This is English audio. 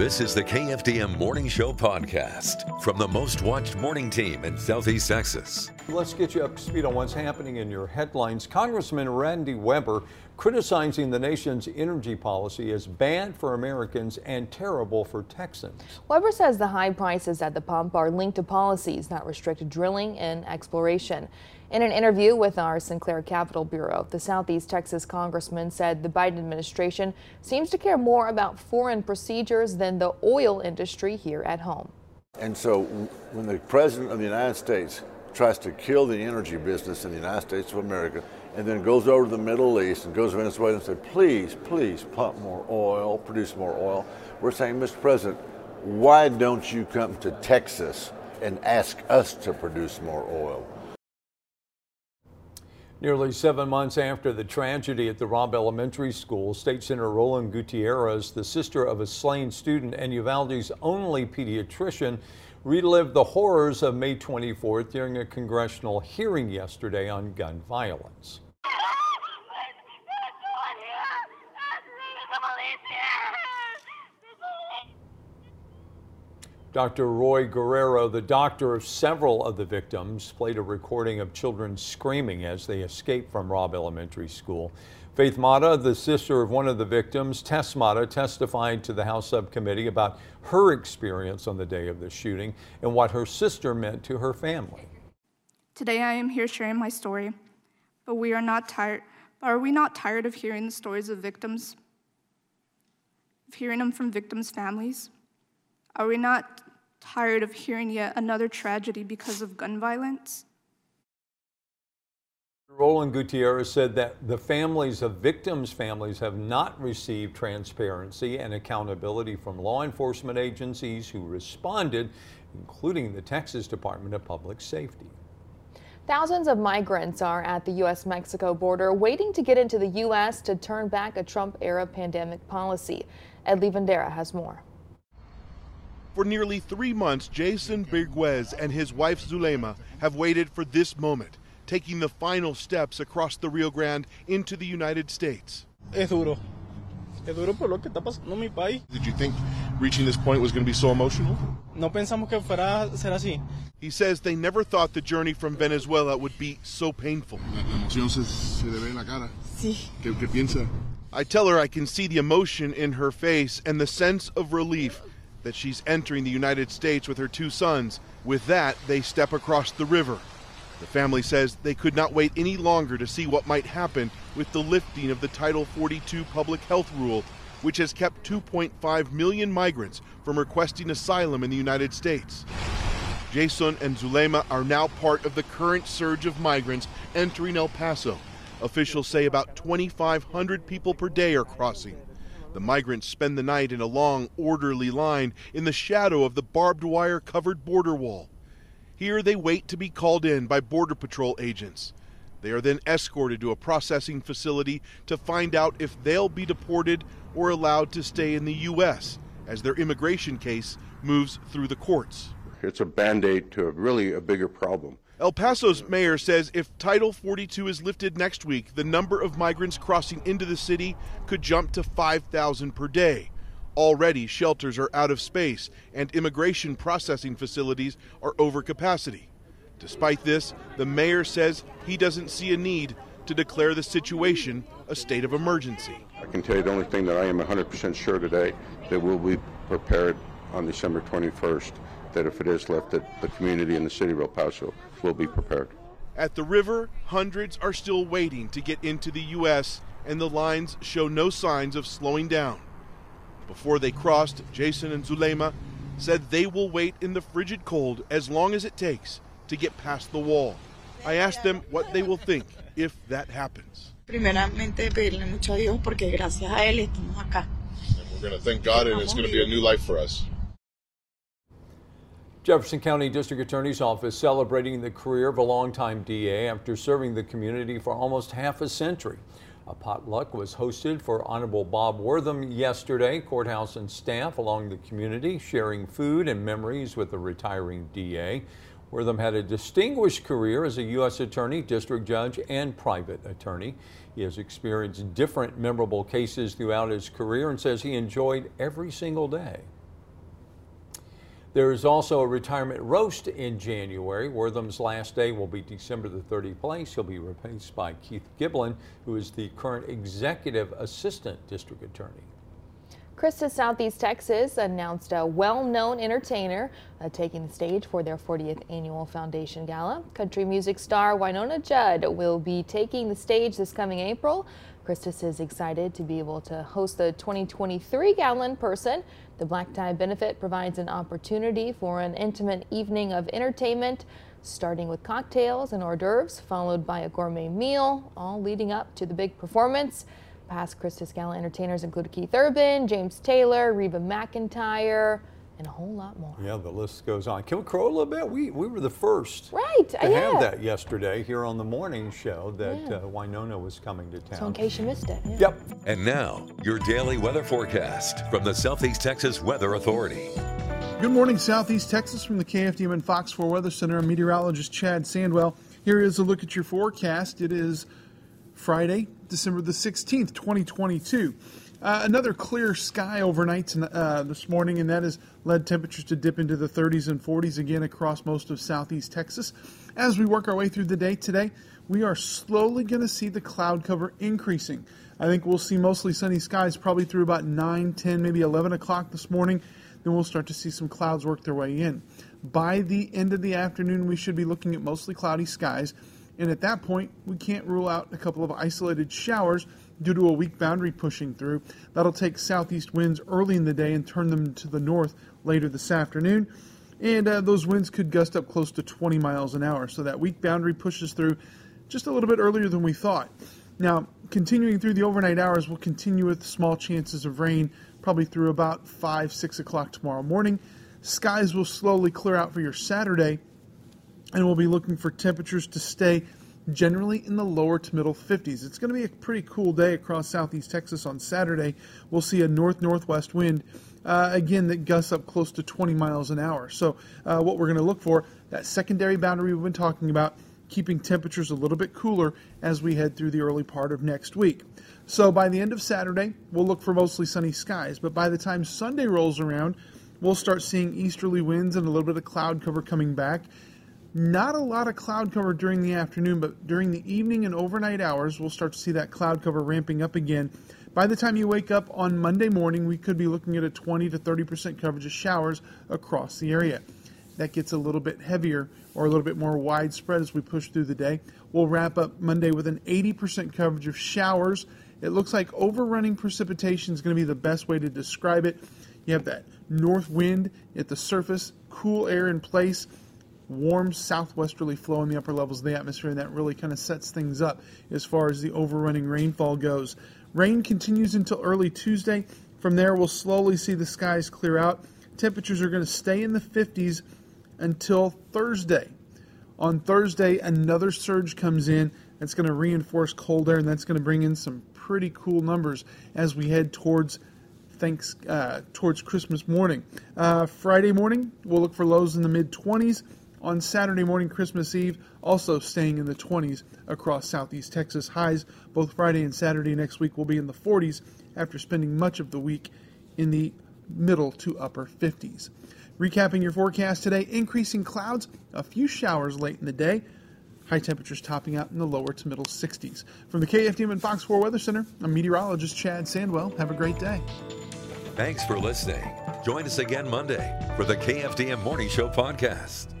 This is the KFDM Morning Show podcast from the most watched morning team in Southeast Texas. Let's get you up to speed on what's happening in your headlines. Congressman Randy Weber criticizing the nation's energy policy as bad for Americans and terrible for Texans. Weber says the high prices at the pump are linked to policies that restrict drilling and exploration. In an interview with our Sinclair Capital Bureau, the Southeast Texas congressman said the Biden administration seems to care more about foreign procedures than the oil industry here at home. And so when the president of the United States tries to kill the energy business in the United States of America and then goes over to the Middle East and goes to Venezuela and says, please, please pump more oil, produce more oil, we're saying, Mr. President, why don't you come to Texas and ask us to produce more oil? Nearly seven months after the tragedy at the Robb Elementary School, State Senator Roland Gutierrez, the sister of a slain student and Uvalde's only pediatrician, relived the horrors of May 24th during a congressional hearing yesterday on gun violence. Dr. Roy Guerrero, the doctor of several of the victims, played a recording of children screaming as they escaped from Robb Elementary School. Faith Mata, the sister of one of the victims, Tess Mata, testified to the House subcommittee about her experience on the day of the shooting and what her sister meant to her family. Today I am here sharing my story, but we are not tired. Are we not tired of hearing the stories of victims? Of hearing them from victims' families? Are we not tired of hearing yet another tragedy because of gun violence? Roland Gutierrez said that the families of victims' families have not received transparency and accountability from law enforcement agencies who responded, including the Texas Department of Public Safety. Thousands of migrants are at the U.S. Mexico border waiting to get into the U.S. to turn back a Trump era pandemic policy. Ed Lavandera has more. For nearly three months, Jason Birguez and his wife Zulema have waited for this moment, taking the final steps across the Rio Grande into the United States. Es duro. Es duro por lo que está pasando mi país. Did you think reaching this point was going to be so emotional? No pensamos que fuera a ser así. He says they never thought the journey from Venezuela would be so painful. La emoción se, se le ve en la cara. Sí. ¿Qué, ¿Qué piensa? I tell her I can see the emotion in her face and the sense of relief that she's entering the United States with her two sons. With that, they step across the river. The family says they could not wait any longer to see what might happen with the lifting of the Title 42 public health rule, which has kept 2.5 million migrants from requesting asylum in the United States. Jason and Zulema are now part of the current surge of migrants entering El Paso. Officials say about 2,500 people per day are crossing. The migrants spend the night in a long, orderly line in the shadow of the barbed wire covered border wall. Here they wait to be called in by Border Patrol agents. They are then escorted to a processing facility to find out if they'll be deported or allowed to stay in the U.S. as their immigration case moves through the courts. It's a band aid to really a bigger problem. El Paso's mayor says if Title 42 is lifted next week, the number of migrants crossing into the city could jump to 5,000 per day. Already, shelters are out of space and immigration processing facilities are over capacity. Despite this, the mayor says he doesn't see a need to declare the situation a state of emergency. I can tell you the only thing that I am 100% sure today that we'll be prepared on December 21st that if it is lifted, the community in the city of El Paso will be prepared. At the river, hundreds are still waiting to get into the U.S., and the lines show no signs of slowing down. Before they crossed, Jason and Zulema said they will wait in the frigid cold as long as it takes to get past the wall. I asked them what they will think if that happens. Primeramente, pedirle mucho a Dios porque gracias a Él estamos acá. We're going to thank God, and it's going to be a new life for us. Jefferson County District Attorney's Office celebrating the career of a longtime DA after serving the community for almost half a century. A potluck was hosted for Honorable Bob Wortham yesterday. Courthouse and staff along the community sharing food and memories with the retiring DA. Wortham had a distinguished career as a U.S. Attorney, District Judge, and private attorney. He has experienced different memorable cases throughout his career and says he enjoyed every single day. There's also a retirement roast in January. Wortham's last day will be December the 30th. Place He'll be replaced by Keith Giblin, who is the current executive assistant district attorney. Christus Southeast Texas announced a well-known entertainer uh, taking the stage for their 40th annual Foundation Gala. Country music star Wynonna Judd will be taking the stage this coming April. Christus is excited to be able to host the 2023 gala in person. The black tie benefit provides an opportunity for an intimate evening of entertainment, starting with cocktails and hors d'oeuvres, followed by a gourmet meal, all leading up to the big performance. Past Christus Gala entertainers include Keith Urban, James Taylor, Reba McEntire, and a whole lot more. Yeah, the list goes on. Can we crow a little bit? We, we were the first right, to yeah. have that yesterday here on the morning show that yeah. uh, Wynonna was coming to town. So in case you missed it. Yeah. Yep. And now, your daily weather forecast from the Southeast Texas Weather Authority. Good morning, Southeast Texas from the KFDM and Fox 4 Weather Center. I'm meteorologist Chad Sandwell. Here is a look at your forecast. It is Friday, December the 16th, 2022. Uh, another clear sky overnight uh, this morning, and that has led temperatures to dip into the 30s and 40s again across most of southeast Texas. As we work our way through the day today, we are slowly going to see the cloud cover increasing. I think we'll see mostly sunny skies probably through about 9, 10, maybe 11 o'clock this morning. Then we'll start to see some clouds work their way in. By the end of the afternoon, we should be looking at mostly cloudy skies and at that point, we can't rule out a couple of isolated showers due to a weak boundary pushing through. That'll take southeast winds early in the day and turn them to the north later this afternoon. And uh, those winds could gust up close to 20 miles an hour. So that weak boundary pushes through just a little bit earlier than we thought. Now, continuing through the overnight hours, we'll continue with small chances of rain, probably through about 5, 6 o'clock tomorrow morning. Skies will slowly clear out for your Saturday and we'll be looking for temperatures to stay generally in the lower to middle 50s. It's going to be a pretty cool day across southeast Texas on Saturday. We'll see a north northwest wind. Uh, again, that gusts up close to 20 miles an hour. So, uh, what we're going to look for, that secondary boundary we've been talking about, keeping temperatures a little bit cooler as we head through the early part of next week. So, by the end of Saturday, we'll look for mostly sunny skies. But by the time Sunday rolls around, we'll start seeing easterly winds and a little bit of cloud cover coming back. Not a lot of cloud cover during the afternoon, but during the evening and overnight hours, we'll start to see that cloud cover ramping up again. By the time you wake up on Monday morning, we could be looking at a 20 to 30% coverage of showers across the area. That gets a little bit heavier or a little bit more widespread as we push through the day. We'll wrap up Monday with an 80% coverage of showers. It looks like overrunning precipitation is going to be the best way to describe it. You have that north wind at the surface, cool air in place warm southwesterly flow in the upper levels of the atmosphere, and that really kind of sets things up as far as the overrunning rainfall goes. Rain continues until early Tuesday. From there, we'll slowly see the skies clear out. Temperatures are going to stay in the 50s until Thursday. On Thursday, another surge comes in that's going to reinforce cold air, and that's going to bring in some pretty cool numbers as we head towards thanks uh, towards Christmas morning. Uh, Friday morning, we'll look for lows in the mid 20s on Saturday morning, Christmas Eve, also staying in the 20s across southeast Texas. Highs both Friday and Saturday next week will be in the 40s after spending much of the week in the middle to upper 50s. Recapping your forecast today increasing clouds, a few showers late in the day. High temperatures topping out in the lower to middle 60s. From the KFDM and Fox 4 Weather Center, I'm meteorologist Chad Sandwell. Have a great day. Thanks for listening. Join us again Monday for the KFDM Morning Show podcast.